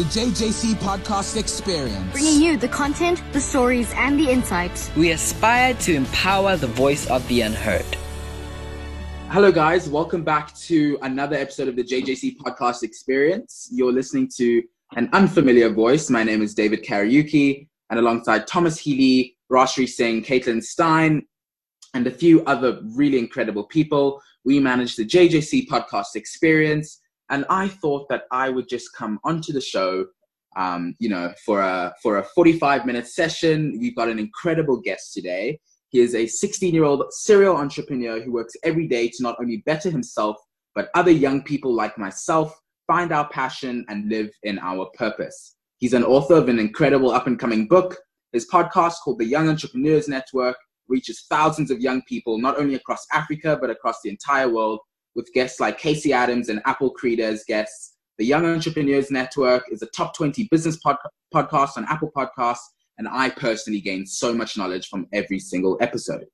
the JJC Podcast Experience. Bringing you the content, the stories, and the insights. We aspire to empower the voice of the unheard. Hello, guys. Welcome back to another episode of the JJC Podcast Experience. You're listening to an unfamiliar voice. My name is David Kariuki, and alongside Thomas Healy, Rashri Singh, Caitlin Stein, and a few other really incredible people, we manage the JJC Podcast Experience. And I thought that I would just come onto the show, um, you know, for a for a 45 minute session. We've got an incredible guest today. He is a 16 year old serial entrepreneur who works every day to not only better himself, but other young people like myself find our passion and live in our purpose. He's an author of an incredible up and coming book. His podcast, called the Young Entrepreneurs Network, reaches thousands of young people, not only across Africa, but across the entire world, with guests like Casey Adams and Apple Creeder as guests. The Young Entrepreneurs Network is a top 20 business pod- podcast on Apple Podcasts and I personally gain so much knowledge from every single episode.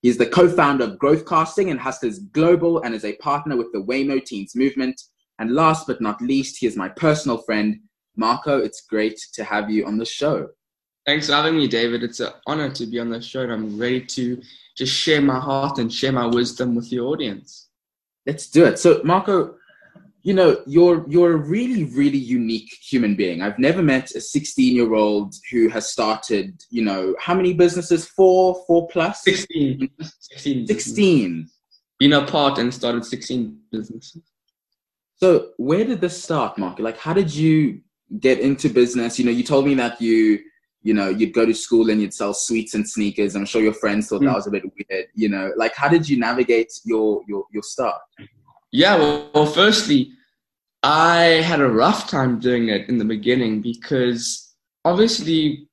He's the co-founder of Growthcasting and Hustlers Global and is a partner with the Waymo Teens Movement. And last but not least, he is my personal friend, Marko. It's great to have you on the show. Thanks for having me, David. It's an honor to be on the show, and I'm ready to just share my heart and share my wisdom with the audience. Let's do it. So, Marko, you know you're you're a really really unique human being. I've never met a 16 year old who has started you know how many businesses? Four four plus? 16 16 16 been a part and started 16 businesses. So where did this start mark like how did you get into business? You know you told me that you you know you'd go to school and you'd sell sweets and sneakers i'm sure your friends thought mm. that was a bit weird you know like how did you navigate your your your start yeah, well, well, firstly, I had a rough time doing it in the beginning because obviously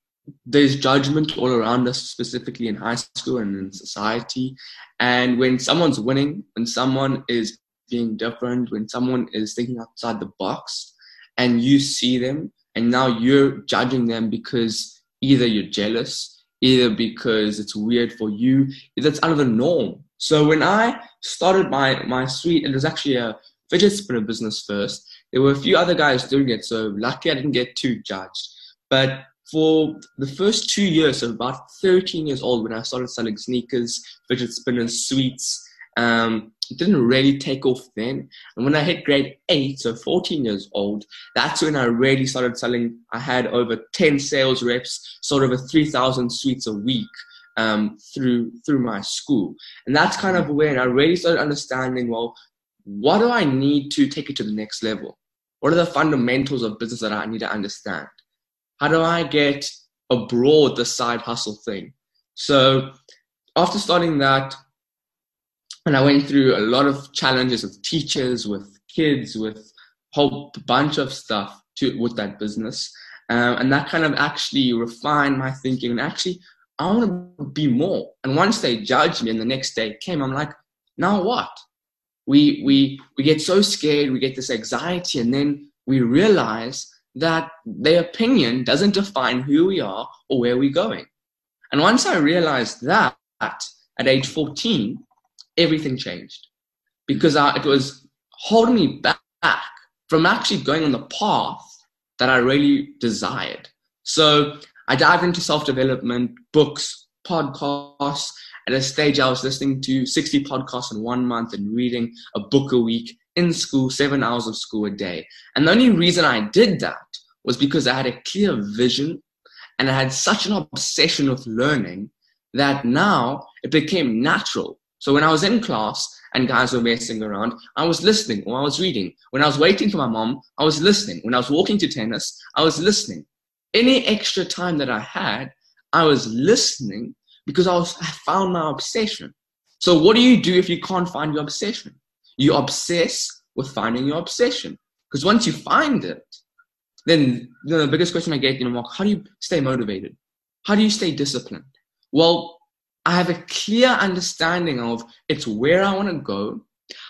there's judgment all around us, specifically in high school and in society. And when someone's winning, when someone is being different, when someone is thinking outside the box, and you see them, and now you're judging them because either you're jealous, either because it's weird for you, that's out of the norm. So when I started my my sweet, it was actually a fidget spinner business first. There were a few other guys doing it, so lucky I didn't get too judged. But for the first two years, so about 13 years old, when I started selling sneakers, fidget spinners, sweets, um, didn't really take off then. And when I hit grade eight, so 14 years old, that's when I really started selling. I had over 10 sales reps, sold over 3,000 sweets a week um, through through my school, and that's kind of when I really started understanding. Well, what do I need to take it to the next level? What are the fundamentals of business that I need to understand? How do I get abroad the side hustle thing? So after starting that, and I went through a lot of challenges with teachers, with kids, with a whole bunch of stuff to with that business. Um, and that kind of actually refined my thinking and actually I want to be more. And once they judged me and the next day came, I'm like, now what? We, we, we get so scared, we get this anxiety, and then we realize that their opinion doesn't define who we are or where we're going. And once I realized that at age 14, everything changed because I, it was holding me back from actually going on the path that I really desired. So I dived into self development, books, podcasts. At a stage, I was listening to 60 podcasts in one month and reading a book a week in school, seven hours of school a day. And the only reason I did that was because I had a clear vision and I had such an obsession with learning that now it became natural. So when I was in class and guys were messing around, I was listening or I was reading. When I was waiting for my mom, I was listening. When I was walking to tennis, I was listening any extra time that I had, I was listening because I was I found my obsession. So what do you do if you can't find your obsession? You obsess with finding your obsession. Because once you find it, then the biggest question I get, you know, Mark, how do you stay motivated? How do you stay disciplined? Well, I have a clear understanding of it's where I want to go,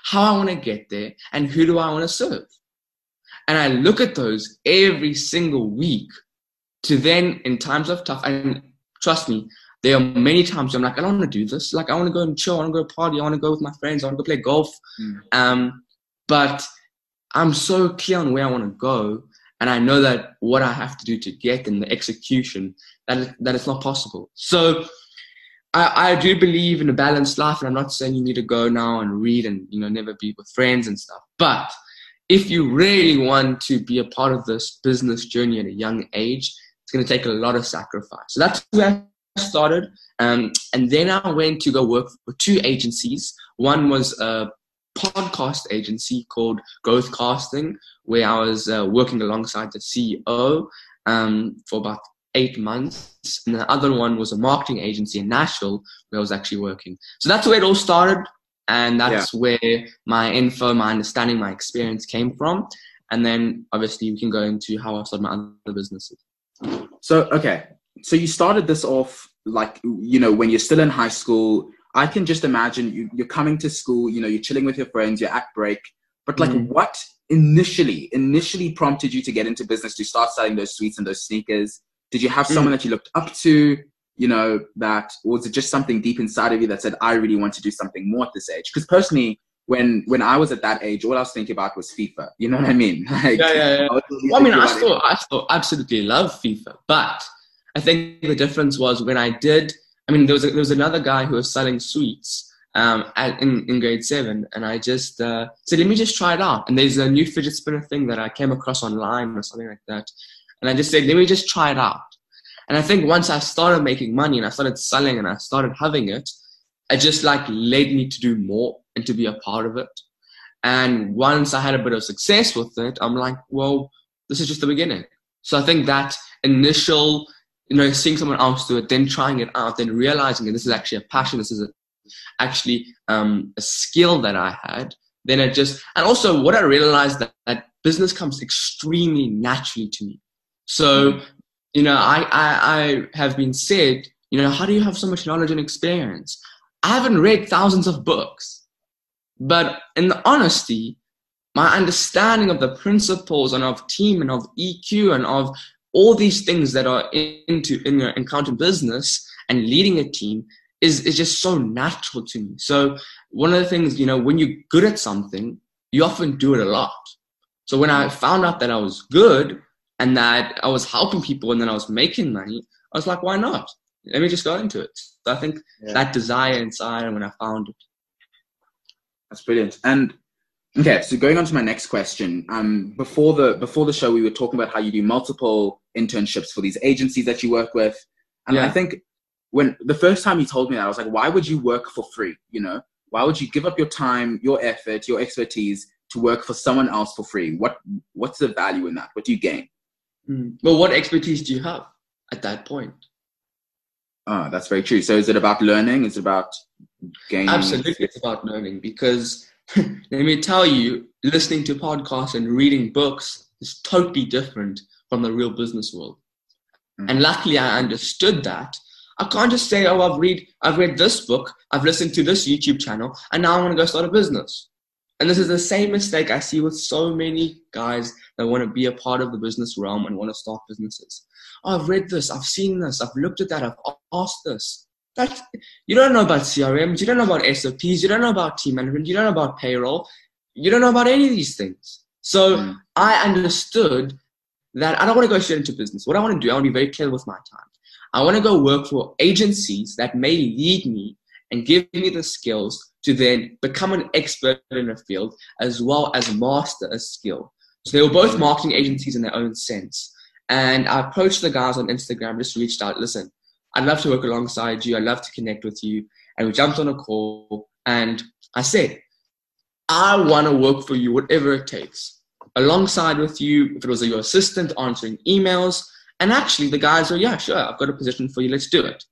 how I want to get there, and who do I want to serve. And I look at those every single week to then in times of tough and trust me there are many times I'm like I don't want to do this like I want to go and chill I want to go party I want to go with my friends I want to go play golf mm. um, but I'm so clear on where I want to go and I know that what I have to do to get in the execution that that it's not possible. So I, I do believe in a balanced life, and I'm not saying you need to go now and read and you know never be with friends and stuff. But if you really want to be a part of this business journey at a young age, it's going to take a lot of sacrifice. So that's where I started, um, and then I went to go work for two agencies. One was a podcast agency called Growth Casting, where I was uh, working alongside the CEO um, for about eight months. And the other one was a marketing agency in Nashville where I was actually working. So that's where it all started. And that's yeah. where my info, my understanding, my experience came from. And then obviously we can go into how I started my other businesses. So, okay. So you started this off like, you know, when you're still in high school. I can just imagine you, you're coming to school, you know, you're chilling with your friends, you're at break. But like, mm. what initially, initially prompted you to get into business to start selling those sweets and those sneakers? Did you have someone mm. that you looked up to? You know, that or was it just something deep inside of you that said, I really want to do something more at this age? Because personally, when when I was at that age, all I was thinking about was FIFA. You know what I mean? Like, yeah, yeah, yeah. I, well, I mean, I still, I still absolutely love FIFA, but I think the difference was when I did. I mean, there was a, there was another guy who was selling sweets um, at, in in grade seven, and I just uh, said, "Let me just try it out." And there's a new fidget spinner thing that I came across online or something like that, and I just said, let me just try it out. And I think once I started making money and I started selling and I started having it, it just like led me to do more and to be a part of it. And once I had a bit of success with it, I'm like, well, this is just the beginning. So I think that initial, you know, seeing someone else do it, then trying it out, then realizing that this is actually a passion, this is a, actually um, a skill that I had, then it just, and also what I realized that, that business comes extremely naturally to me. So, mm-hmm. you know, I, I, I have been said, you know, how do you have so much knowledge and experience? I haven't read thousands of books, but in the honesty, my understanding of the principles and of team and of EQ and of all these things that are into in your encounter business and leading a team is, is just so natural to me. So one of the things, you know, when you're good at something, you often do it a lot. So when I found out that I was good, and that I was helping people and then I was making money, I was like, why not? Let me just go into it. So I think yeah. that desire inside and when I found it. That's brilliant. And okay, so going on to my next question. Um, before the before the show, we were talking about how you do multiple internships for these agencies that you work with, and yeah. I think when the first time you told me that, I was like, why would you work for free? You know, why would you give up your time, your effort, your expertise to work for someone else for free? What what's the value in that? What do you gain? Mm. Well, what expertise do you have at that point? Ah, that's very true. So is it about learning? Is it about gaining? Absolutely, it's about learning because let me tell you, listening to podcasts and reading books is totally different from the real business world. Mm. And luckily, I understood that. I can't just say, "Oh, I've read, I've read this book, I've listened to this YouTube channel, and now I want to go start a business." And this is the same mistake I see with so many guys that want to be a part of the business realm and want to start businesses. Oh, I've read this, I've seen this, I've looked at that, I've asked this. That, you don't know about CRMs, you don't know about SOPs, you don't know about team management, you don't know about payroll, you don't know about any of these things. So mm. I understood that I don't want to go straight into business. What I want to do, I want to be very clear with my time. I want to go work for agencies that may lead me and give me the skills to then become an expert in a field as well as master a skill. So they were both marketing agencies in their own sense. And I approached the guys on Instagram, just reached out, listen, I'd love to work alongside you. I'd love to connect with you. And we jumped on a call and I said, I want to work for you, whatever it takes. Alongside with you, if it was your assistant answering emails. And actually, the guys were, yeah, sure, I've got a position for you, let's do it.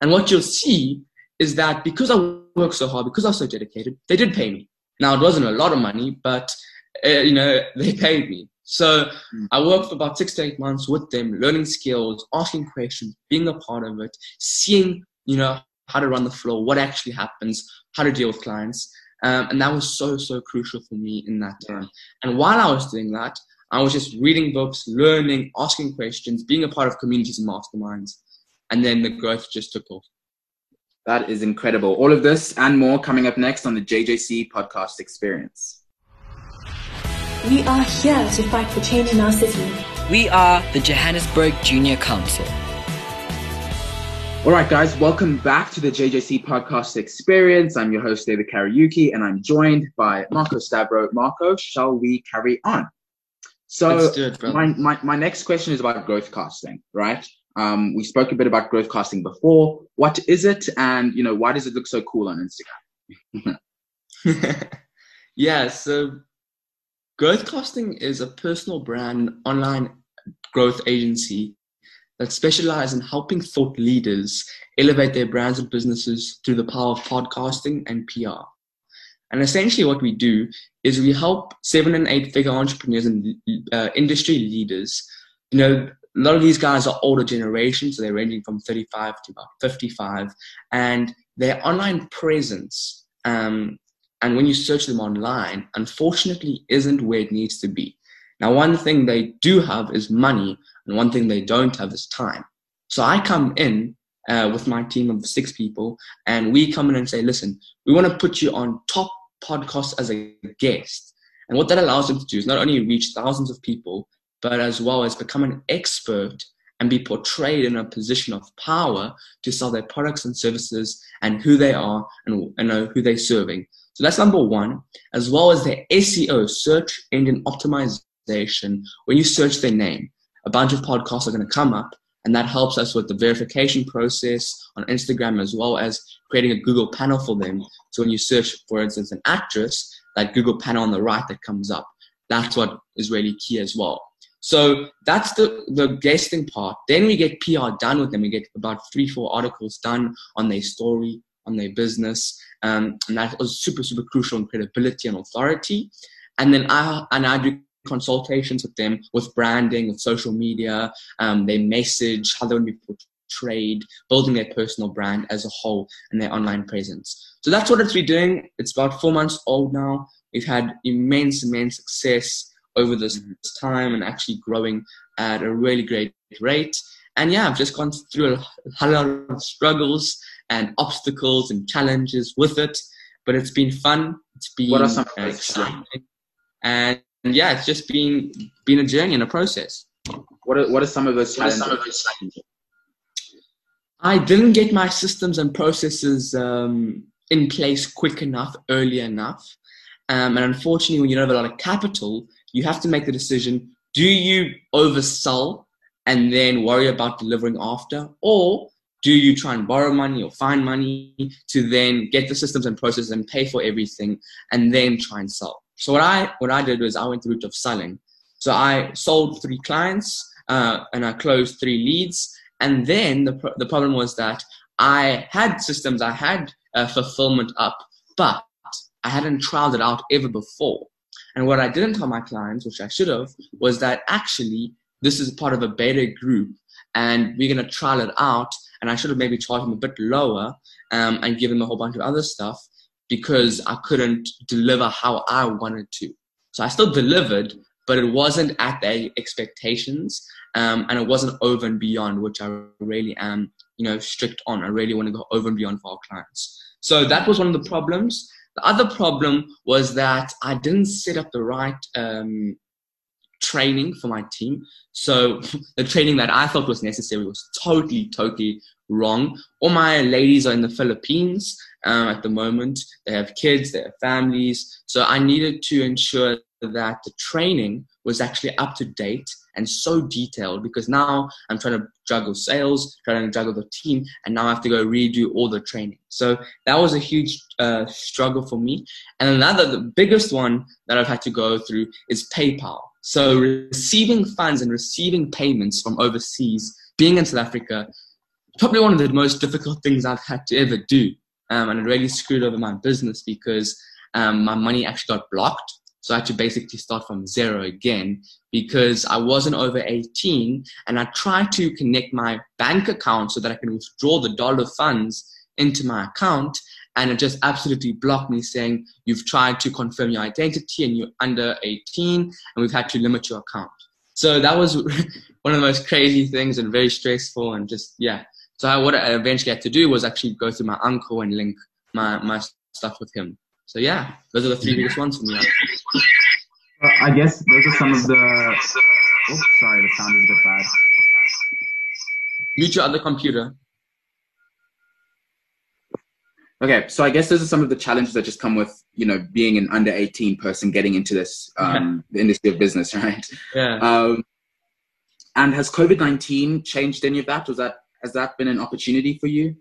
And what you'll see is that because I worked so hard, because I was so dedicated, they did pay me. Now, it wasn't a lot of money, but, you know, they paid me. So mm. I worked for about six to eight months with them, learning skills, asking questions, being a part of it, seeing, you know, how to run the floor, what actually happens, how to deal with clients. Um, and that was so, so crucial for me in that time. And while I was doing that, I was just reading books, learning, asking questions, being a part of communities and masterminds. And then the growth just took off. That is incredible. All of this and more coming up next on the JJC podcast experience. We are here to fight for change in our city We are the Johannesburg Junior Council. All right, guys, welcome back to the JJC Podcast Experience. I'm your host, David Kariuki, and I'm joined by Marko Stavrou. Marko, shall we carry on? So, it, my, my, my next question is about growth casting, right? Um, we spoke a bit about growth casting before. What is it, and you know, why does it look so cool on Instagram? yeah, so growth casting is a personal brand online growth agency that specialize in helping thought leaders elevate their brands and businesses through the power of podcasting and PR. And essentially, what we do is we help seven and eight figure entrepreneurs and uh, industry leaders. You know, a lot of these guys are older generation, so they're ranging from 35 to about 55, and their online presence um, and when you search them online, unfortunately, isn't where it needs to be. Now, one thing they do have is money, and one thing they don't have is time. So I come in uh, with my team of six people, and we come in and say, listen, we want to put you on top podcasts as a guest. And what that allows them to do is not only reach thousands of people, but as well as become an expert and be portrayed in a position of power to sell their products and services and who they are and, and know who they're serving. So that's number one, as well as their SEO, search engine optimization. When you search their name, a bunch of podcasts are going to come up, and that helps us with the verification process on Instagram as well as creating a Google panel for them. So when you search, for instance, an actress, that Google panel on the right that comes up, that's what is really key as well. So that's the, the guesting part. Then we get PR done with them. We get about three, four articles done on their story, on their business. Um, and that was super, super crucial in credibility and authority. And then I, and I do consultations with them with branding, with social media, um, their message, how they want to be portrayed, building their personal brand as a whole and their online presence. So that's what it's been doing. It's about four months old now. We've had immense, immense success over this time and actually growing at a really great rate. And yeah, I've just gone through a lot of struggles and obstacles and challenges with it, but it's been fun. It's been What are some uh, exciting, and yeah, it's just been been a journey and a process. What are, what are some of those What are challenges? I didn't get my systems and processes um, in place quick enough, early enough. Um, and unfortunately, when you don't have a lot of capital, you have to make the decision do you oversell and then worry about delivering after? Or do you try and borrow money or find money to then get the systems and processes and pay for everything and then try and sell? So what I what I did was I went the route of selling. So I sold three clients uh, and I closed three leads. And then the, pro- the problem was that I had systems, I had uh, fulfillment up, but I hadn't trialed it out ever before. And what I didn't tell my clients, which I should have, was that actually this is part of a beta group and we're going to trial it out. And I should have maybe charged him a bit lower um, and give him a whole bunch of other stuff because I couldn't deliver how I wanted to. So I still delivered, but it wasn't at their expectations um, and it wasn't over and beyond, which I really am, you know, strict on. I really want to go over and beyond for our clients. So that was one of the problems. The other problem was that I didn't set up the right um, training for my team. So the training that I thought was necessary was totally, totally wrong. All my ladies are in the Philippines um, at the moment. They have kids, they have families. So I needed to ensure that the training was actually up to date and so detailed because now I'm trying to juggle sales, trying to juggle the team, and now I have to go redo all the training. So that was a huge uh, struggle for me. And another, the biggest one that I've had to go through is PayPal. So receiving funds and receiving payments from overseas, being in South Africa, probably one of the most difficult things I've had to ever do. Um, and it really screwed over my business because um, my money actually got blocked. So I had to basically start from zero again because I wasn't over 18 and I tried to connect my bank account so that I can withdraw the dollar funds into my account and it just absolutely blocked me saying you've tried to confirm your identity and you're under 18 and we've had to limit your account. So that was one of the most crazy things and very stressful and just yeah. So I, what I eventually had to do was actually go to my uncle and link my, my stuff with him. So yeah, those are the three biggest ones for me. Uh, I guess those are some of the Oh, sorry, the sound is a bit bad. Mute your other computer. Okay, so I guess those are some of the challenges that just come with you know being an under eighteen person getting into this um, the industry of business, right? Yeah. Um, and has COVID nineteen changed any of that? Was that has that been an opportunity for you?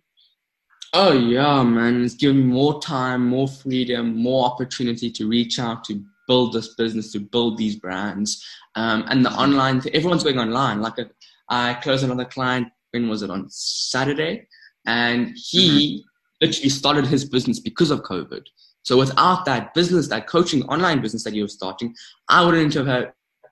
Oh yeah, man! It's given me more time, more freedom, more opportunity to reach out to build this business, to build these brands, um, and the online. Everyone's going online. Like a, I closed another client. When was it on Saturday? And he literally started his business because of COVID. So without that business, that coaching online business that he was starting, I wouldn't have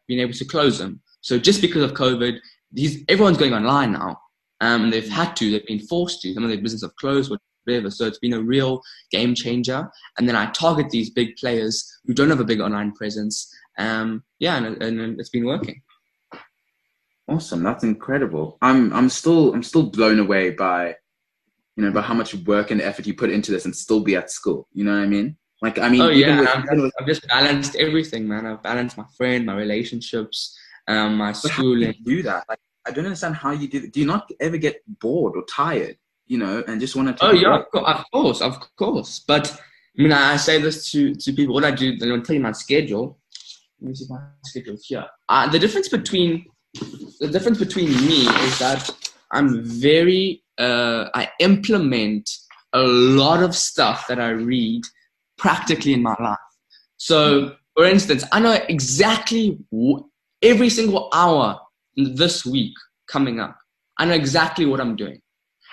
been able to close them. So just because of COVID, these everyone's going online now. Um, and they've had to, they've been forced to. Some of their business have closed, whatever. So it's been a real game changer. And then I target these big players who don't have a big online presence. Um, yeah, and, and it's been working. Awesome, that's incredible. I'm I'm still I'm still blown away by you know, by how much work and effort you put into this and still be at school. You know what I mean? Like, I mean, oh yeah, with, I've, with, I've, just balanced everything, man. I've balanced my friend, my relationships, um, my schooling. do that? Like, I don't understand how you do. That. Do you not ever get bored or tired? You know, and just want to. Oh yeah, of course, of course. But I mean, I say this to to people. What I do, they don't tell you my schedule. Let me see my schedule here. Uh, the difference between the difference between me is that I'm very uh, I implement a lot of stuff that I read practically in my life. So, for instance, I know exactly every single hour this week coming up. I know exactly what I'm doing.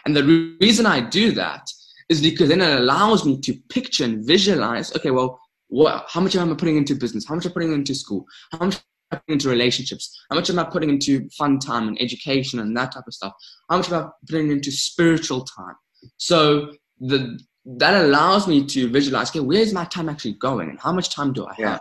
And the re- reason I do that is because then it allows me to picture and visualize okay, well, what, how much am I putting into business? How much am I putting into school? How much putting into relationships? How much am I putting into fun time and education and that type of stuff? How much am I putting into spiritual time? So the that allows me to visualize, okay, where's my time actually going and how much time do I have? Yeah.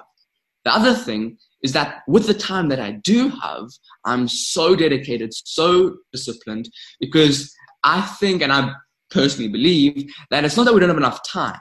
The other thing is that with the time that I do have, I'm so dedicated, so disciplined, because I think and I personally believe that it's not that we don't have enough time.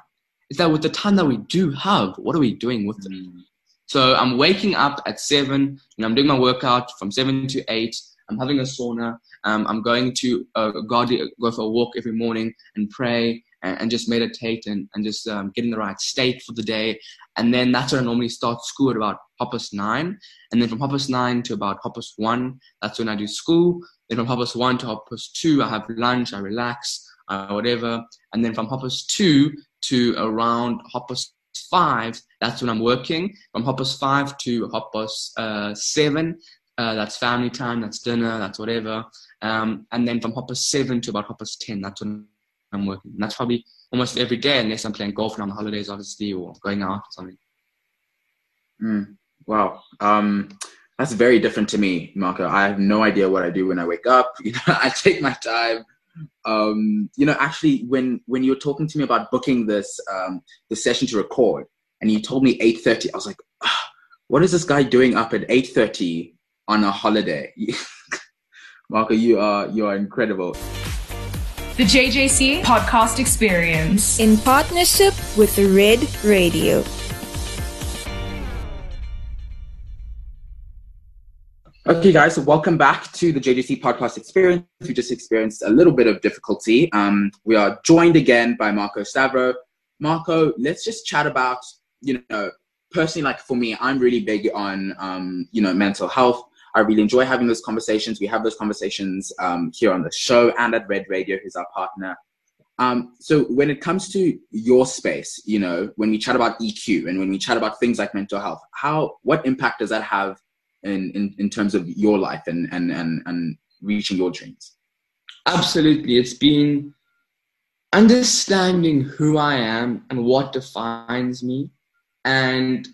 It's that with the time that we do have, what are we doing with it? Mm. So I'm waking up at seven and I'm doing my workout from seven to eight. I'm having a sauna. Um, I'm going to uh, go, for a walk every morning and pray and, and just meditate and, and just um, get in the right state for the day. And then that's when I normally start school at about half past nine. And then from half past nine to about half past one, that's when I do school. Then from half past one to half past two, I have lunch, I relax, uh, whatever. And then from half past two to around half past five, that's when I'm working. From hoppers five to hoppers uh, seven, uh, that's family time, that's dinner, that's whatever. Um, and then from hoppers seven to about hoppers ten, that's when I'm working. And that's probably almost every day, unless I'm playing golf and on the holidays, obviously, or going out or something. Mm, wow. Um, that's very different to me, Marko. I have no idea what I do when I wake up. You know, I take my time um, you know, actually, when when you were talking to me about booking this um, the session to record, and you told me eight thirty, I was like, oh, what is this guy doing up at eight thirty on a holiday? Marko, you are you are incredible. The JJC Podcast Experience in partnership with Red Radio. Okay, guys, so welcome back to the JJC podcast experience. We just experienced a little bit of difficulty. Um, we are joined again by Marko Stavrou. Marko, let's just chat about, you know, personally, like for me, I'm really big on, um, you know, mental health. I really enjoy having those conversations. We have those conversations um, here on the show and at Red Radio, who's our partner. Um, so when it comes to your space, you know, when we chat about EQ and when we chat about things like mental health, how, what impact does that have in, in, in terms of your life and, and, and, and reaching your dreams? Absolutely. It's been understanding who I am and what defines me. And,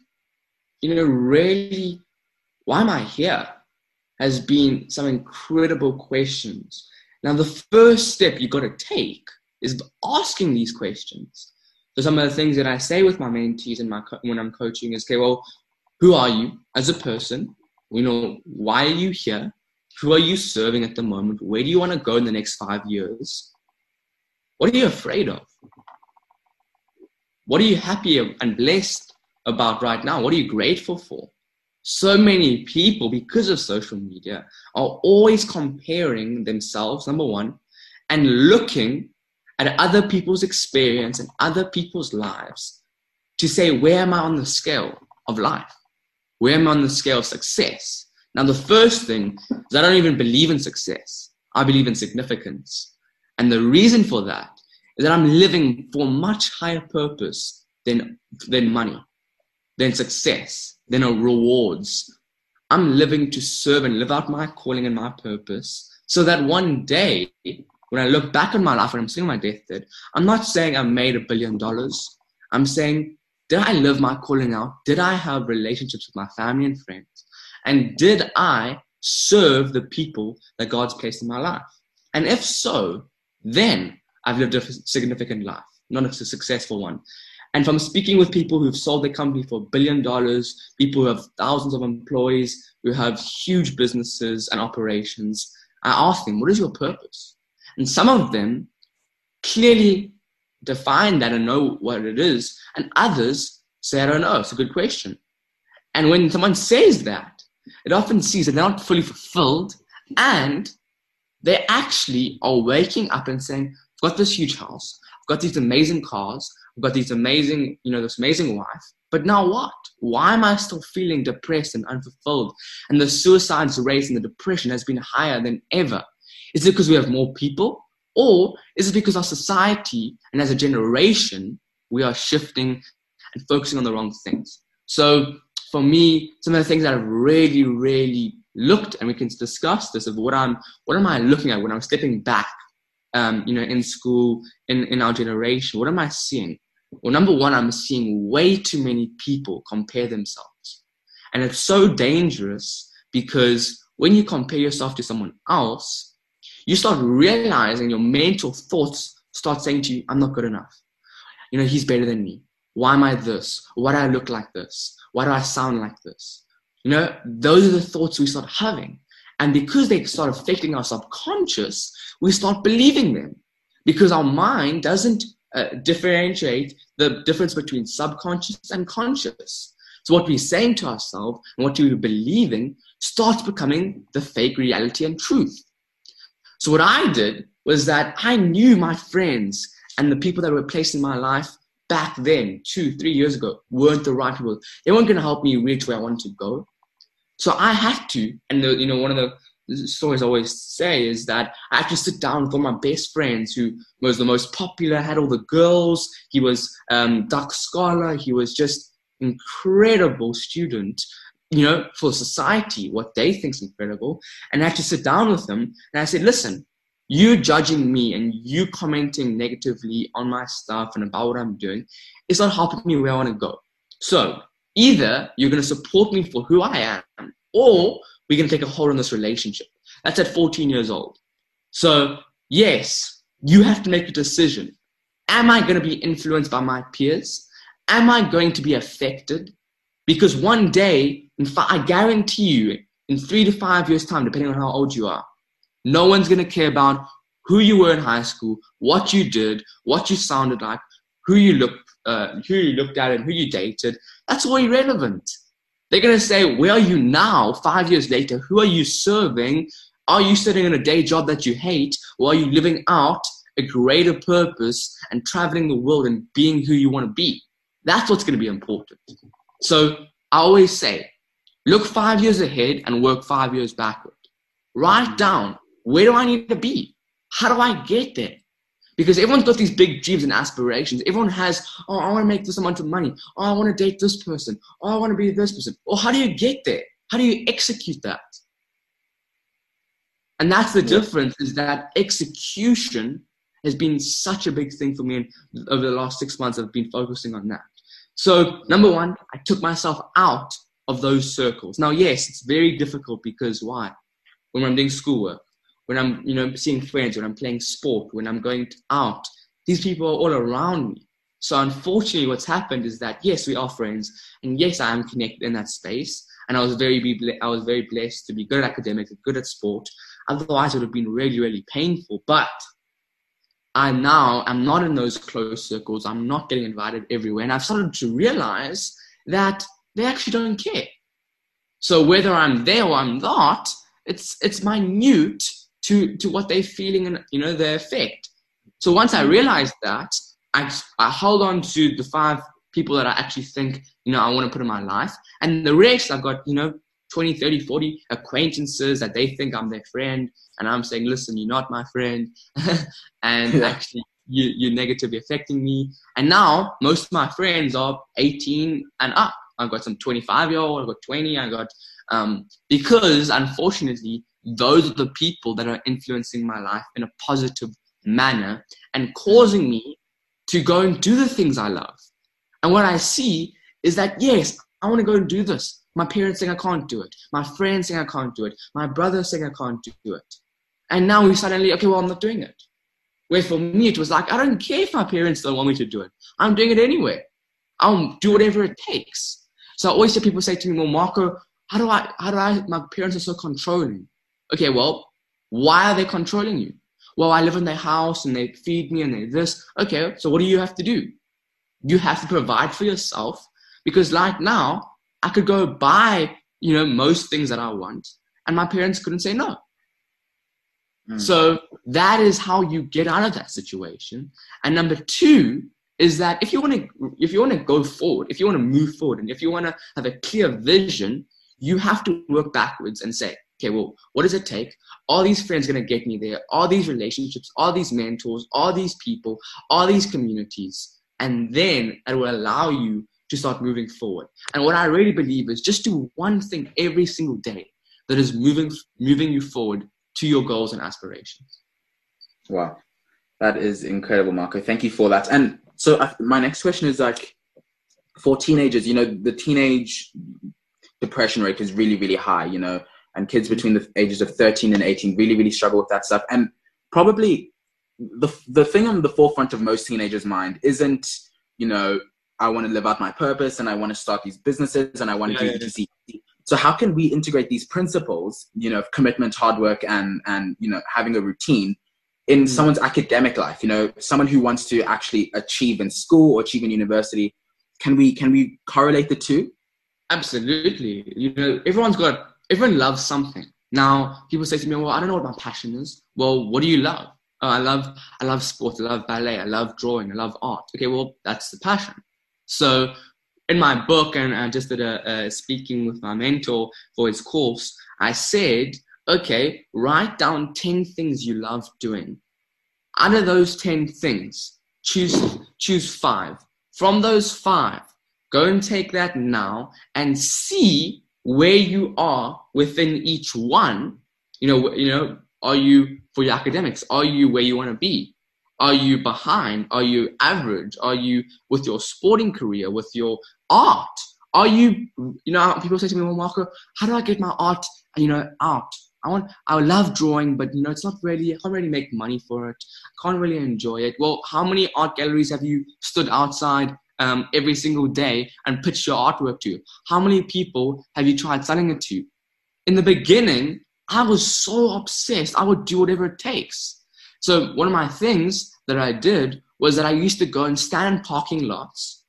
you know, really, why am I here? Has been some incredible questions. Now, the first step you've got to take is asking these questions. So, some of the things that I say with my mentees and my co- when I'm coaching is, okay, well, who are you as a person? You know, why are you here? Who are you serving at the moment? Where do you want to go in the next five years? What are you afraid of? What are you happy and blessed about right now? What are you grateful for? so many people, because of social media, are always comparing themselves, number one, and looking at other people's experience and other people's lives to say, where am I on the scale of life? Where am I on the scale of success? Now, the first thing is I don't even believe in success. I believe in significance. And the reason for that is that I'm living for a much higher purpose than, than money, than success, than rewards. I'm living to serve and live out my calling and my purpose so that one day, when I look back on my life and I'm seeing my deathbed, I'm not saying I made a billion dollars. I'm saying, did I live my calling out? Did I have relationships with my family and friends? And did I serve the people that God's placed in my life? And if so, then I've lived a significant life, not a successful one. And from speaking with people who've sold their company for a billion dollars, people who have thousands of employees, who have huge businesses and operations, I ask them, what is your purpose? And some of them clearly define that and know what it is, and others say, I don't know. It's a good question. And when someone says that, it often sees that they're not fully fulfilled and they actually are waking up and saying, I've got this huge house, I've got these amazing cars, I've got these amazing, you know, this amazing wife. But now what? Why am I still feeling depressed and unfulfilled? And the suicides rate and the depression has been higher than ever. Is it because we have more people? Or is it because our society and as a generation, we are shifting and focusing on the wrong things? So for me, some of the things that I've really, really looked, and we can discuss this of what I'm, what am I looking at when I'm stepping back, um, you know, in school, in, in our generation, what am I seeing? Well, number one, I'm seeing way too many people compare themselves. And it's so dangerous because when you compare yourself to someone else, you start realizing your mental thoughts start saying to you, I'm not good enough. You know, he's better than me. Why am I this? Why do I look like this? Why do I sound like this? You know, those are the thoughts we start having. And because they start affecting our subconscious, we start believing them because our mind doesn't uh, differentiate the difference between subconscious and conscious. So what we're saying to ourselves and what we're believing starts becoming the fake reality and truth. So what I did was that I knew my friends and the people that were placed in my life back then, two, three years ago, weren't the right people. They weren't going to help me reach where I wanted to go. So I had to, and the, you know, one of the stories I always say is that I had to sit down with one of my best friends who was the most popular, had all the girls. He was um, Dux Scholar. He was just incredible student, you know, for society, what they think is incredible. And I had to sit down with them and I said, listen, you judging me and you commenting negatively on my stuff and about what I'm doing is not helping me where I want to go. So either you're going to support me for who I am or we're going to take a hold on this relationship. That's at 14 years old. So, yes, you have to make a decision. Am I going to be influenced by my peers? Am I going to be affected? Because one day, in fact, I guarantee you, in three to five years' time, depending on how old you are, no one's going to care about who you were in high school, what you did, what you sounded like, who you looked, uh, who you looked at, and who you dated. That's all irrelevant. They're going to say, Where are you now, five years later? Who are you serving? Are you sitting in a day job that you hate? Or are you living out a greater purpose and traveling the world and being who you want to be? That's what's going to be important. So I always say, look five years ahead and work five years backward. Write down where do I need to be? How do I get there? Because everyone's got these big dreams and aspirations. Everyone has, oh, I want to make this amount of money. Oh, I want to date this person. Oh, I want to be this person. Well, how do you get there? How do you execute that? And that's the difference is that execution has been such a big thing for me. And over the last six months, I've been focusing on that. So, number one, I took myself out of those circles. Now, yes, it's very difficult because why? When I'm doing schoolwork, when I'm, you know, seeing friends, when I'm playing sport, when I'm going out, these people are all around me. So unfortunately, what's happened is that yes, we are friends, and yes, I am connected in that space. And I was very, I was very blessed to be good at academics, good at sport. Otherwise, it would have been really, really painful. But I now I'm not in those close circles. I'm not getting invited everywhere, and I've started to realize that they actually don't care. So whether I'm there or I'm not, it's it's minute to to what they're feeling and you know their effect. So once I realized that, I I hold on to the five people that I actually think you know I want to put in my life, and the rest I've got you know 20, 30, 40 acquaintances that they think I'm their friend, and I'm saying, listen, you're not my friend, and yeah. actually you, you're negatively affecting me. And now most of my friends are 18 and up. I've got some 25 year old, I've got 20, I got um, because unfortunately those are the people that are influencing my life in a positive manner and causing me to go and do the things I love. And what I see is that yes, I want to go and do this. My parents saying I can't do it. My friends saying I can't do it. My brother saying I can't do it. And now we suddenly, okay, well, I'm not doing it. Where for me, it was like, I don't care if my parents don't want me to do it. I'm doing it anyway. I'll do whatever it takes. So I always hear people say to me, well, Marko, how do I, how do I, my parents are so controlling. Okay, well, why are they controlling you? Well, I live in their house and they feed me and they this. Okay, so what do you have to do? You have to provide for yourself because like now, I could go buy, you know, most things that I want and my parents couldn't say no. Mm. So that is how you get out of that situation. And number two is that if you want to if you want to go forward, if you want to move forward, and if you want to have a clear vision, you have to work backwards and say, okay, well, what does it take? All these friends gonna get me there, all these relationships, all these mentors, all these people, all these communities, and then it will allow you to start moving forward. And what I really believe is just do one thing every single day that is moving moving you forward to your goals and aspirations. Wow, that is incredible, Marko. Thank you for that. And so my next question is like, for teenagers, you know, the teenage depression rate is really, really high. You know, and kids between the ages of 13 and 18 really, really struggle with that stuff. And probably the the thing on the forefront of most teenagers' mind isn't, you know, I want to live out my purpose and I want to start these businesses and I want to yeah, do yeah, so how can we integrate these principles, you know, of commitment, hard work, and and you know having a routine in mm. someone's academic life? You know, someone who wants to actually achieve in school or achieve in university. Can we can we correlate the two? Absolutely. You know, everyone's got everyone loves something. Now people say to me, "Well, I don't know what my passion is." Well, what do you love? Oh, I love I love sport. I love ballet. I love drawing. I love art. Okay, well, that's the passion. So in my book and I just did a, a speaking with my mentor for his course, I said, okay, write down 10 things you love doing. Out of those 10 things, choose, choose five. From those five, go and take that now and see where you are within each one. You know, you know, are you for your academics? Are you where you want to be? Are you behind? Are you average? Are you with your sporting career, with your art? Are you, you know, people say to me, well, Marko, how do I get my art, you know, out? I want, I love drawing, but you know, it's not really, I can't really make money for it. I can't really enjoy it. Well, how many art galleries have you stood outside um, every single day and pitched your artwork to? How many people have you tried selling it to? In the beginning, I was so obsessed. I would do whatever it takes. So one of my things that I did was that I used to go and stand in parking lots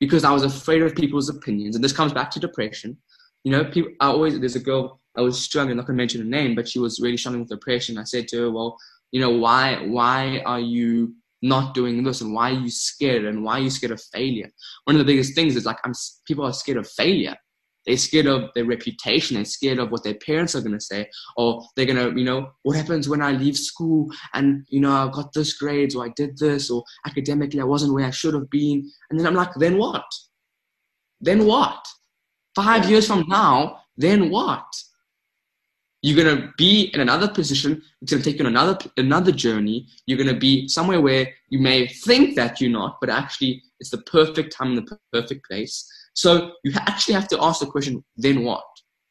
because I was afraid of people's opinions. And this comes back to depression. You know, people I always there's a girl I was struggling, not gonna mention her name, but she was really struggling with depression. I said to her, Well, you know, why why are you not doing this and why are you scared and why are you scared of failure? One of the biggest things is like I'm people are scared of failure. They're scared of their reputation. They're scared of what their parents are going to say. Or they're going to, you know, what happens when I leave school and, you know, I got this grades or I did this or academically I wasn't where I should have been. And then I'm like, then what? Then what? Five years from now, then what? You're going to be in another position. It's going to take you on another, another journey. You're going to be somewhere where you may think that you're not, but actually it's the perfect time and the perfect place so you actually have to ask the question, then what?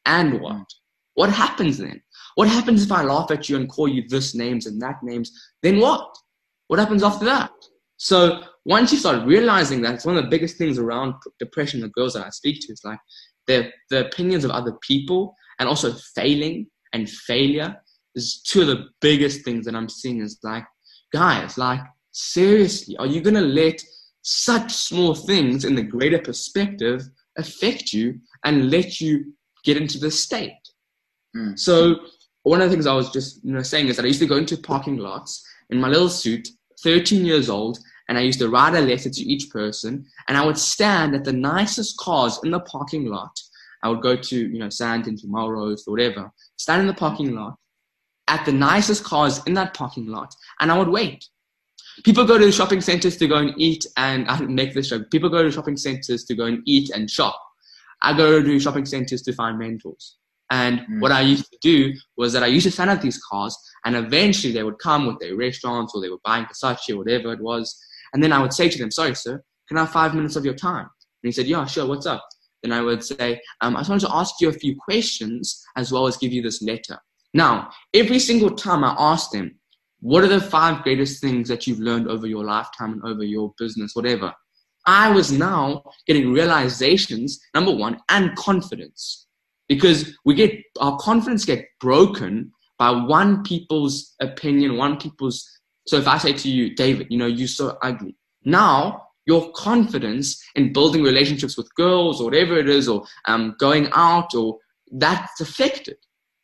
And what? What happens then? What happens if I laugh at you and call you this names and that names? Then what? What happens after that? So once you start realizing that, it's one of the biggest things around depression, the girls that I speak to, is like the, the opinions of other people and also failing and failure is two of the biggest things that I'm seeing is like, guys, like seriously, are you to let such small things in the greater perspective affect you and let you get into this state. Mm. So one of the things I was just you know saying is that I used to go into parking lots in my little suit, 13 years old, and I used to write a letter to each person, and I would stand at the nicest cars in the parking lot. I would go to you know Sandton, to Melrose, or whatever, stand in the parking lot at the nicest cars in that parking lot, and I would wait. People go to shopping centers to go and eat, and I make this joke. People go to shopping centers to go and eat and shop. I go to shopping centers to find mentors. And Mm. what I used to do was that I used to sign up these cars, and eventually they would come with their restaurants or they were buying Versace or whatever it was. And then I would say to them, "Sorry, sir, can I have five minutes of your time?" And he said, "Yeah, sure. What's up?" Then I would say, um, "I just wanted to ask you a few questions as well as give you this letter." Now, every single time I asked them, "What are the five greatest things that you've learned over your lifetime and over your business, whatever?" I was now getting realizations, number one, and confidence because we get our confidence get broken by one people's opinion, one people's. So if I say to you, David, you know, you're so ugly. Now your confidence in building relationships with girls or whatever it is, or um, going out, or that's affected.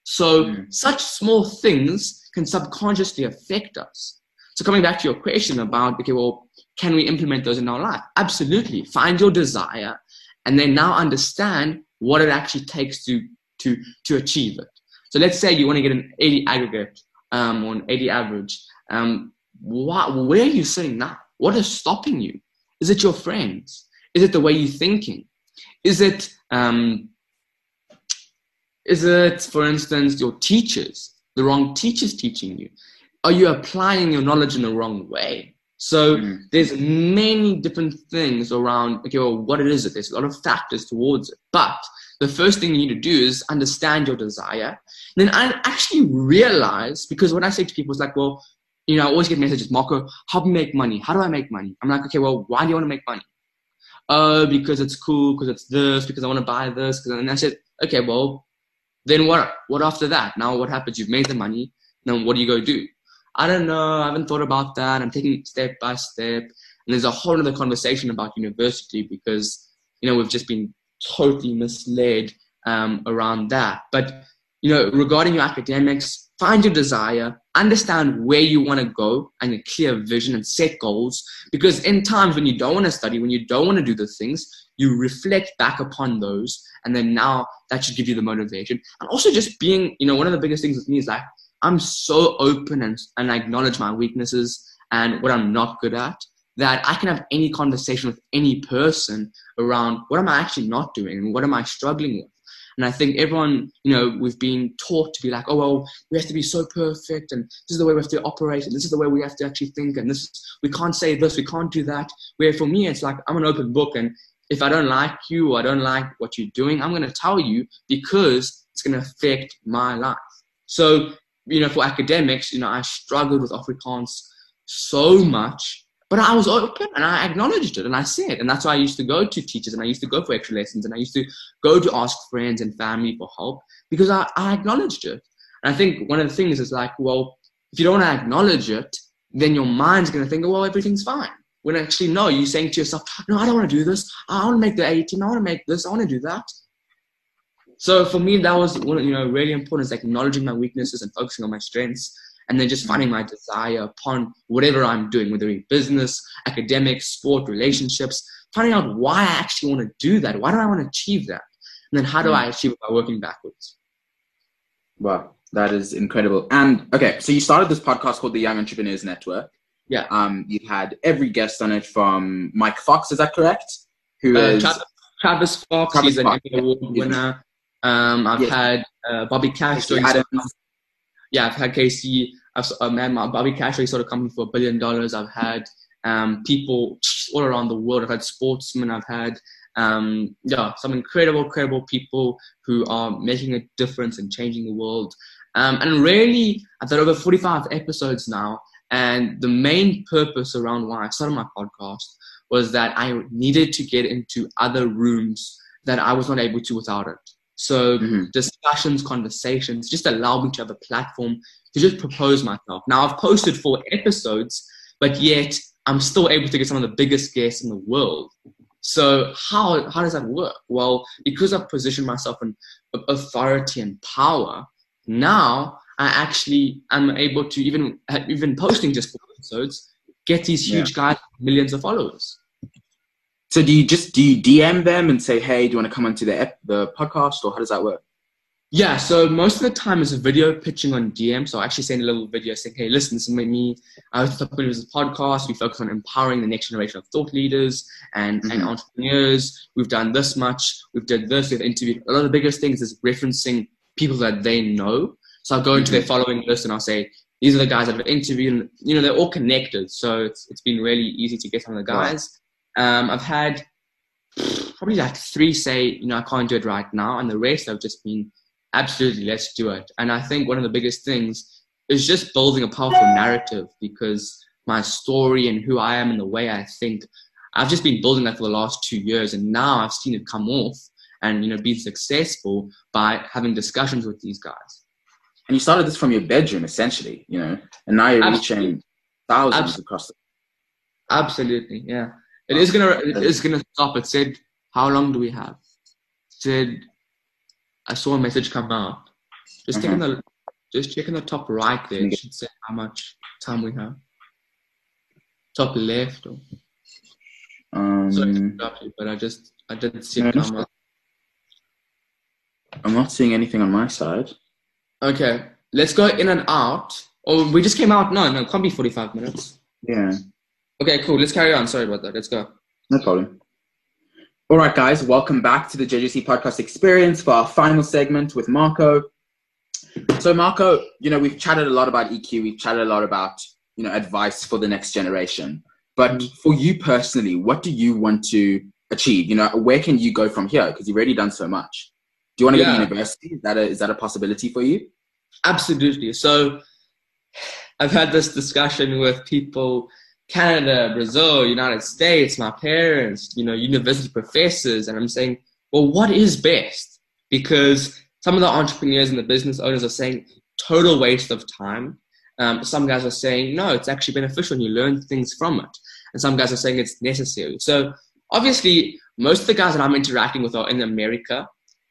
So Mm. such small things can subconsciously affect us. So coming back to your question about, okay, well, can we implement those in our life? Absolutely. Find your desire and then now understand what it actually takes to to to achieve it. So let's say you want to get an 80 aggregate um, or an 80 average. Um, what, where are you sitting now? What is stopping you? Is it your friends? Is it the way you're thinking? Is it um, is it, for instance, your teachers? The wrong teachers teaching you? Are you applying your knowledge in the wrong way? So Mm. there's many different things around okay, well, what it is. There's a lot of factors towards it. But the first thing you need to do is understand your desire. And then I actually realize because when I say to people, it's like, well, you know, I always get messages, Marko, help me make money. How do I make money? I'm like, okay, well, why do you want to make money? Uh, because it's cool, because it's this, because I want to buy this. Because and I said, okay, well, then what? What after that? Now what happens? You've made the money. Then what do you go do? I don't know. I haven't thought about that. I'm taking step by step. And there's a whole other conversation about university because you know we've just been totally misled um, around that. But you know, regarding your academics, find your desire, understand where you want to go, and a clear vision, and set goals. Because in times when you don't want to study, when you don't want to do the things, you reflect back upon those, and then now that should give you the motivation. And also just being, you know, one of the biggest things with me is like I'm so open and and I acknowledge my weaknesses and what I'm not good at that I can have any conversation with any person around what am I actually not doing and what am I struggling with. And I think everyone, you know, we've been taught to be like, oh, well, we have to be so perfect, and this is the way we have to operate, and this is the way we have to actually think, and this we can't say this, we can't do that. Where for me, it's like I'm an open book, and if I don't like you or I don't like what you're doing, I'm going to tell you because it's going to affect my life. So, you know, for academics, you know, I struggled with Afrikaans so much but I was open and I acknowledged it and I said, and that's why I used to go to teachers and I used to go for extra lessons and I used to go to ask friends and family for help because I, I acknowledged it. And I think one of the things is like, well, if you don't acknowledge it, then your mind's going to think, well, everything's fine. When actually, no, you're saying to yourself, no, I don't want to do this. I want to make the 18. I want to make this. I want to do that. So for me, that was one, you know, really important is acknowledging my weaknesses and focusing on my strengths and then just finding my desire upon whatever I'm doing, whether it be business, academics, sport, relationships, finding out why I actually want to do that. Why do I want to achieve that? And then how do mm. I achieve it by working backwards? Wow, that is incredible. And okay, so you started this podcast called the Young Entrepreneurs Network. Yeah. Um, you've had every guest on it from Mike Fox, is that correct? Who Uh, is Travis, Travis Fox, Travis he's an Fox, Emmy Award winner. Um, I've Yes. had uh, Bobby he's Adams. yeah, I've had Casey. I've man, my Bobby Castro. He sort of company for a billion dollars. I've had um, people all around the world. I've had sportsmen. I've had um, yeah, some incredible, incredible people who are making a difference and changing the world. Um, and really, I've done over 45 episodes now. And the main purpose around why I started my podcast was that I needed to get into other rooms that I was not able to without it. So Mhm. discussions, conversations, just allow me to have a platform to just propose myself. Now I've posted four episodes, but yet I'm still able to get some of the biggest guests in the world. So how how does that work? Well, because I've positioned myself in authority and power, now I actually am able to even even posting just episodes get these huge yeah. guys millions of followers. So do you just do you DM them and say, hey, do you want to come onto the the podcast, or how does that work? Yeah, so most of the time it's a video pitching on DM. So I actually send a little video saying, hey, listen, this is me. I was talking about a podcast. We focus on empowering the next generation of thought leaders and, mm-hmm. and entrepreneurs. We've done this much. We've done this. We've interviewed. A lot of the biggest things is referencing people that they know. So I'll go into mm-hmm. their following list and I'll say, these are the guys that I've interviewed. And, you know, they're all connected. So it's, it's been really easy to get some of the guys. Um, I've had probably like three say, you know, I can't do it right now. And the rest have just been absolutely, let's do it. And I think one of the biggest things is just building a powerful narrative because my story and who I am and the way I think, I've just been building that for the last two years. And now I've seen it come off and, you know, be successful by having discussions with these guys. And you started this from your bedroom, essentially, you know, and now you're Absolutely. reaching thousands Absolutely. across the. Absolutely, yeah. It is gonna. It is gonna stop. It said, "How long do we have?" It said, "I saw a message come out. Just checking the, just checking the top right there. It should say how much time we have. Top left or. Um, Sorry but I just I didn't see out. I'm not seeing anything on my side. Okay, let's go in and out. Oh, we just came out. No, no, it can't be 45 minutes. Yeah. Okay, cool. Let's carry on. Sorry about that. Let's go. No problem. All right, guys, welcome back to the JJC podcast experience for our final segment with Marko. So, Marko, you know, we've chatted a lot about EQ, we've chatted a lot about, you know, advice for the next generation. But mm-hmm. for you personally, what do you want to achieve? You know, where can you go from here? Because you've already done so much. Do you want to yeah. go to university? Is that a, is that a possibility for you? Absolutely. So I've had this discussion with people, Canada, Brazil, United States, my parents, you know, university professors, and I'm saying, well, what is best? Because some of the entrepreneurs and the business owners are saying total waste of time. Um, some guys are saying, no, it's actually beneficial and you learn things from it. And some guys are saying it's necessary. So obviously, most of the guys that I'm interacting with are in America.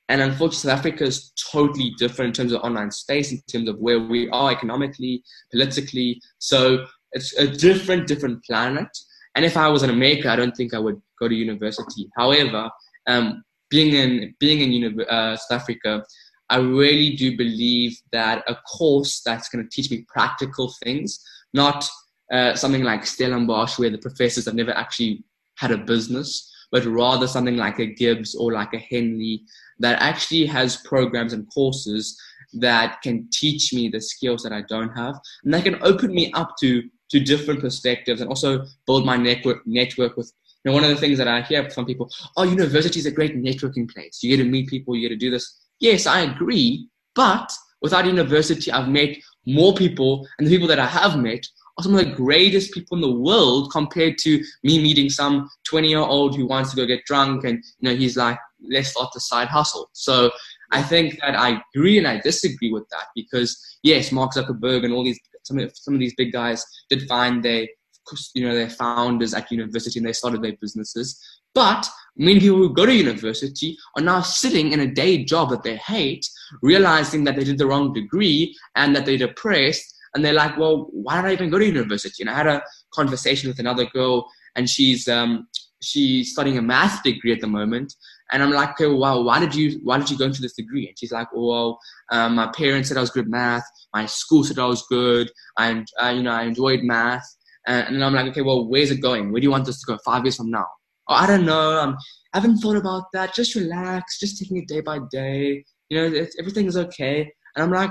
And unfortunately, South Africa is totally different in terms of online space, in terms of where we are economically, politically. So it's a different, different planet. And if I was in America, I don't think I would go to university. However, um, being in being in uh, South Africa, I really do believe that a course that's going to teach me practical things, not uh, something like Stellenbosch, where the professors have never actually had a business, but rather something like a Gibbs or like a Henley that actually has programs and courses that can teach me the skills that I don't have, and that can open me up to to different perspectives and also build my network network with. You know, one of the things that I hear from people, oh, university is a great networking place. You get to meet people, you get to do this. Yes, I agree, but without university, I've met more people, and the people that I have met are some of the greatest people in the world compared to me meeting some 20 year old who wants to go get drunk and you know he's like let's start the side hustle. So I think that I agree and I disagree with that because yes, Mark Zuckerberg and all these some of, some of these big guys did find their you know their founders at university and they started their businesses. But many people who go to university are now sitting in a day job that they hate, realizing that they did the wrong degree and that they're depressed. And they're like, well, why did I even go to university? And I had a conversation with another girl, and she's um, she's studying a math degree at the moment, and I'm like, okay, well, why did you why did you go into this degree? And she's like, well, um, my parents said I was good at math. My school said I was good. And uh, you know, I enjoyed math. And, and I'm like, okay, well, where's it going? Where do you want this to go five years from now? Oh, I don't know. Um, I haven't thought about that. Just relax. Just taking it day by day. You know, everything is okay. And I'm like,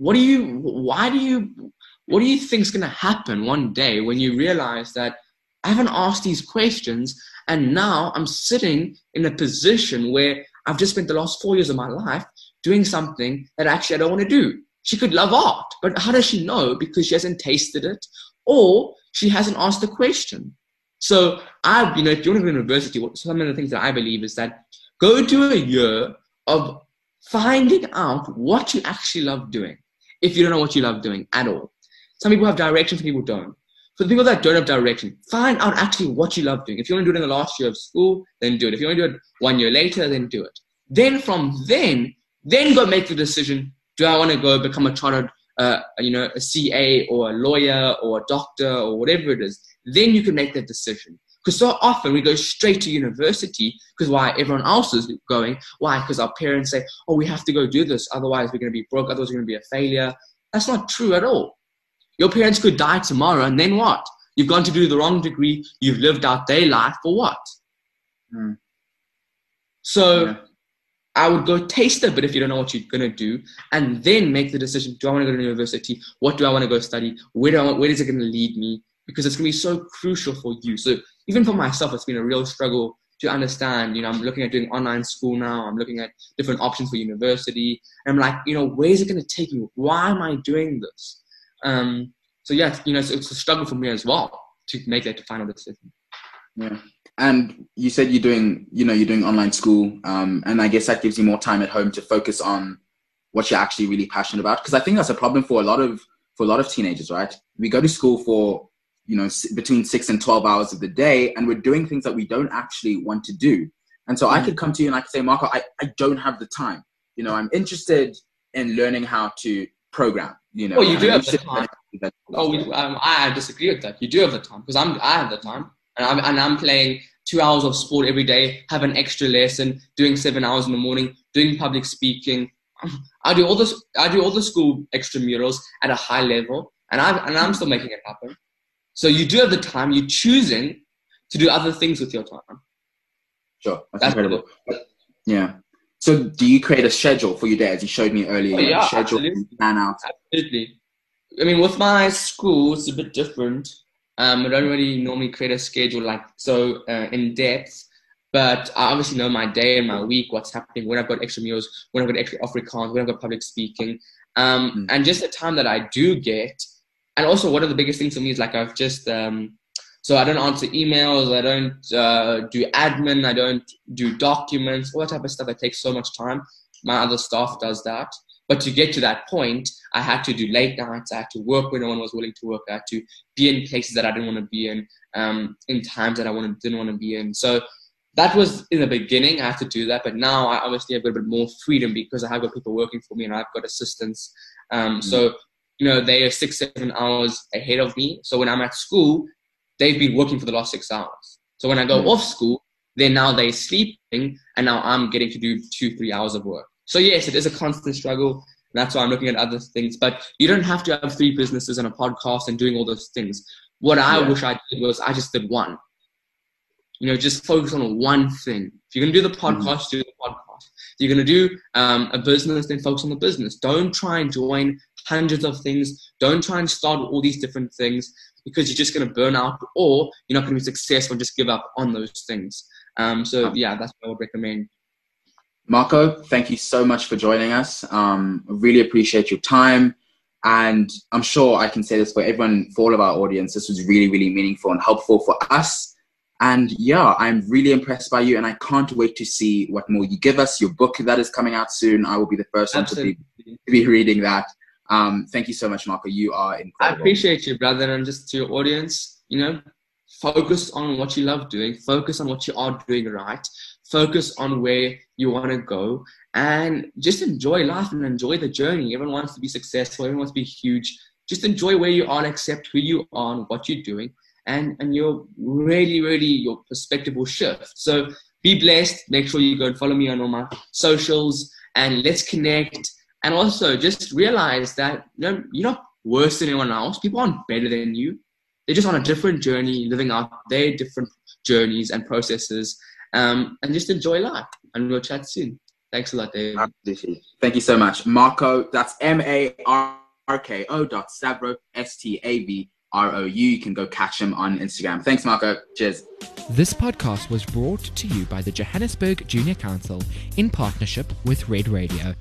what do you? Why do you? What do you think is going to happen one day when you realize that I haven't asked these questions and now I'm sitting in a position where I've just spent the last four years of my life doing something that actually I don't want to do. She could love art, but how does she know? Because she hasn't tasted it or she hasn't asked the question. So I, you know, if you want to go to university, some of the things that I believe is that go to a year of finding out what you actually love doing. If you don't know what you love doing at all, some people have direction, some people don't. for the people that don't have direction, find out actually what you love doing. If you want to do it in the last year of school, then do it. If you want to do it one year later, then do it. Then from then, then go make the decision. Do I want to go become a chartered, uh, you know, a CA or a lawyer or a doctor or whatever it is? Then you can make that decision. Because so often we go straight to university because why everyone else is going. Why? Because our parents say, oh, we have to go do this. Otherwise, we're going to be broke. Otherwise, we're going to be a failure. That's not true at all. Your parents could die tomorrow, and then what? You've gone to do the wrong degree. You've lived out their life for what? Mm. So Yeah. I would go taste a bit if you don't know what you're going to do, and then make the decision do I want to go to university? What do I want to go study? Where, do I want, where is it going to lead me? Because it's going to be so crucial for you. So even for myself, it's been a real struggle to understand. You know, I'm looking at doing online school now. I'm looking at different options for university. And I'm like, you know, where is it going to take me? Why am I doing this? Um, so yeah, you know, it's, it's a struggle for me as well to make that final decision. Yeah. And you said you're doing, you know, you're doing online school, um, and I guess that gives you more time at home to focus on what you're actually really passionate about. Because I think that's a problem for a lot of for a lot of teenagers, right? We go to school for, you know, between six and twelve hours of the day, and we're doing things that we don't actually want to do. And so I could come to you and I could say, Marko, I, I don't have the time. You know, I'm interested in learning how to program. You know, Well, you do have the time. Oh, we, um, I disagree with that. You do have the time because I'm I have the time, and I'm and I'm playing two hours of sport every day. Have an extra lesson, doing seven hours in the morning, doing public speaking. I do all this. I do all the school extramurals at a high level, and I and I'm still making it happen. So you do have the time. You're choosing to do other things with your time. Sure, that's, That's incredible. Yeah. So, do you create a schedule for your day, as you showed me earlier? Oh, yeah, schedule absolutely. plan out. Absolutely. I mean, with my school, it's a bit different. Um, I don't really normally create a schedule like so uh, in depth, but I obviously know my day and my week, what's happening, when I've got extra meals, when I've got extra Afrikaans, when I've got public speaking, um, Mm. and just the time that I do get. And also, one of the biggest things for me is like I've just um, so I don't answer emails, I don't uh, do admin, I don't do documents, all that type of stuff that takes so much time. My other staff does that. But to get to that point, I had to do late nights. I had to work when no one was willing to work. I had to be in places that I didn't want to be in, um, in times that I wanted, didn't want to be in. So that was in the beginning. I had to do that. But now I obviously have got a bit more freedom because I have got people working for me and I've got assistants. Um, So, you know, they are six, seven hours ahead of me. So when I'm at school, they've been working for the last six hours. So when I go Mm. off school, then now they're sleeping and now I'm getting to do two, three hours of work. So yes, it is a constant struggle. That's why I'm looking at other things. But you don't have to have three businesses and a podcast and doing all those things. What I Yeah. wish I did was I just did one. You know, just focus on one thing. If you're gonna do the podcast, do the podcast. If you're gonna do um, a business, then focus on the business. Don't try and join hundreds of things. Don't try and start all these different things because you're just gonna burn out or you're not gonna be successful. Just give up on those things. Um, so yeah, that's what I would recommend. Marko, thank you so much for joining us. Um, really appreciate your time. And I'm sure I can say this for everyone, for all of our audience. This was really, really meaningful and helpful for us. And yeah, I'm really impressed by you, and I can't wait to see what more you give us. Your book that is coming out soon. I will be the first one to be, to be reading that. Um, thank you so much, Marko. You are incredible. I appreciate you, brother, and just to your audience, you know, focus on what you love doing, focus on what you are doing right, focus on where you want to go, and just enjoy life and enjoy the journey. Everyone wants to be successful, everyone wants to be huge. Just enjoy where you are, and accept who you are and what you're doing, and and you're really, really your perspective will shift. So be blessed. Make sure you go and follow me on all my socials, and let's connect. And also, just realize that you know, you're not worse than anyone else. People aren't better than you. They're just on a different journey, living out their different journeys and processes. Um, and just enjoy life. And we'll chat soon. Thanks a lot, Dave. Absolutely. Thank you so much. Marko, that's M A R K O dot Stavrou, S T A V R O U. You can go catch him on Instagram. Thanks, Marko. Cheers. This podcast was brought to you by the Johannesburg Junior Council in partnership with Red Radio.